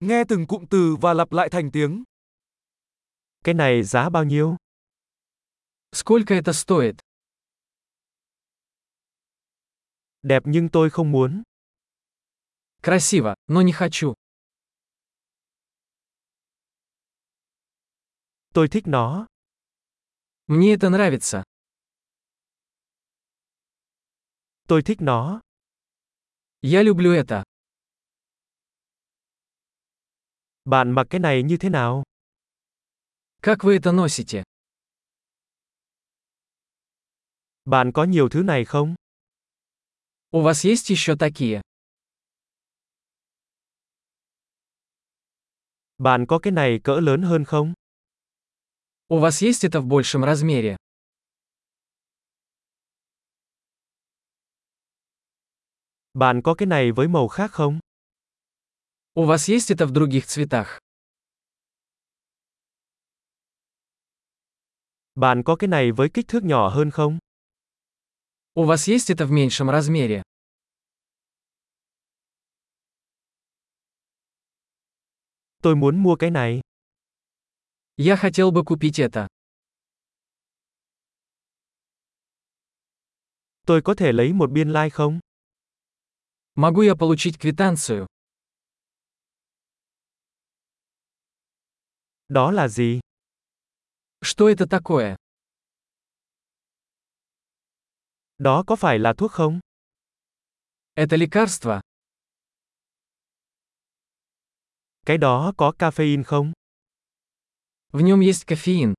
Nghe từng cụm từ và lặp lại thành tiếng. Cái này giá bao nhiêu? Сколько это стоит? Đẹp nhưng tôi không muốn. Красиво, но не хочу. Tôi thích nó. Мне это нравится. Tôi thích nó. Я люблю это. Bạn mặc cái này như thế nào? Как вы это носите? Bạn có nhiều thứ này không? У вас есть еще такие? Bạn có cái này cỡ lớn hơn không? У вас есть это в большем размере? Bạn có cái này với màu khác không? У вас есть это в других цветах? Bạn có cái này với kích thước nhỏ hơn không? У вас есть это в меньшем размере? Tôi muốn mua cái này. Я хотел бы купить это. Tôi có thể lấy một biên lai like không? Могу я получить квитанцию? Đó là gì? Что это такое? Đó có phải là thuốc không? Это лекарство? Cái đó có caffeine không? В нем есть кофеин.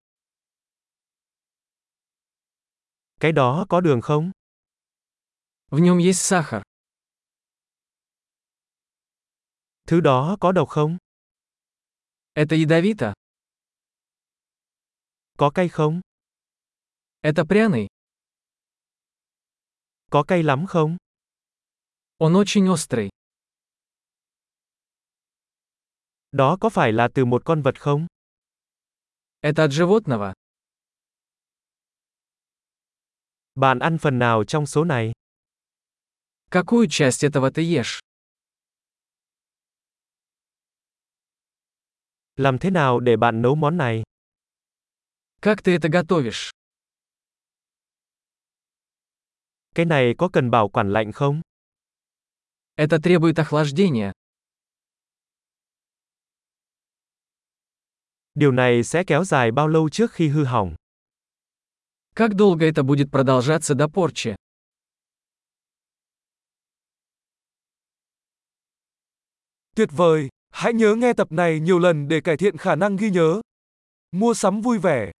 Cái đó có đường không? В нем есть сахар. Thứ đó có độc không? Это ядовито? Có cay không? Это пряный? Có cay lắm không? Он очень острый. Đó có phải là từ một con vật không? Это от животного? Bạn ăn phần nào trong số này? Какую часть этого ты ешь? Làm thế nào để bạn nấu món này? Как ты это готовишь? Cái này có cần bảo quản lạnh không? Это требует охлаждения. Điều này sẽ kéo dài bao lâu trước khi hư hỏng? Как долго это будет продолжаться до порчи? Tuyệt vời, hãy nhớ nghe tập này nhiều lần để cải thiện khả năng ghi nhớ. Mua sắm vui vẻ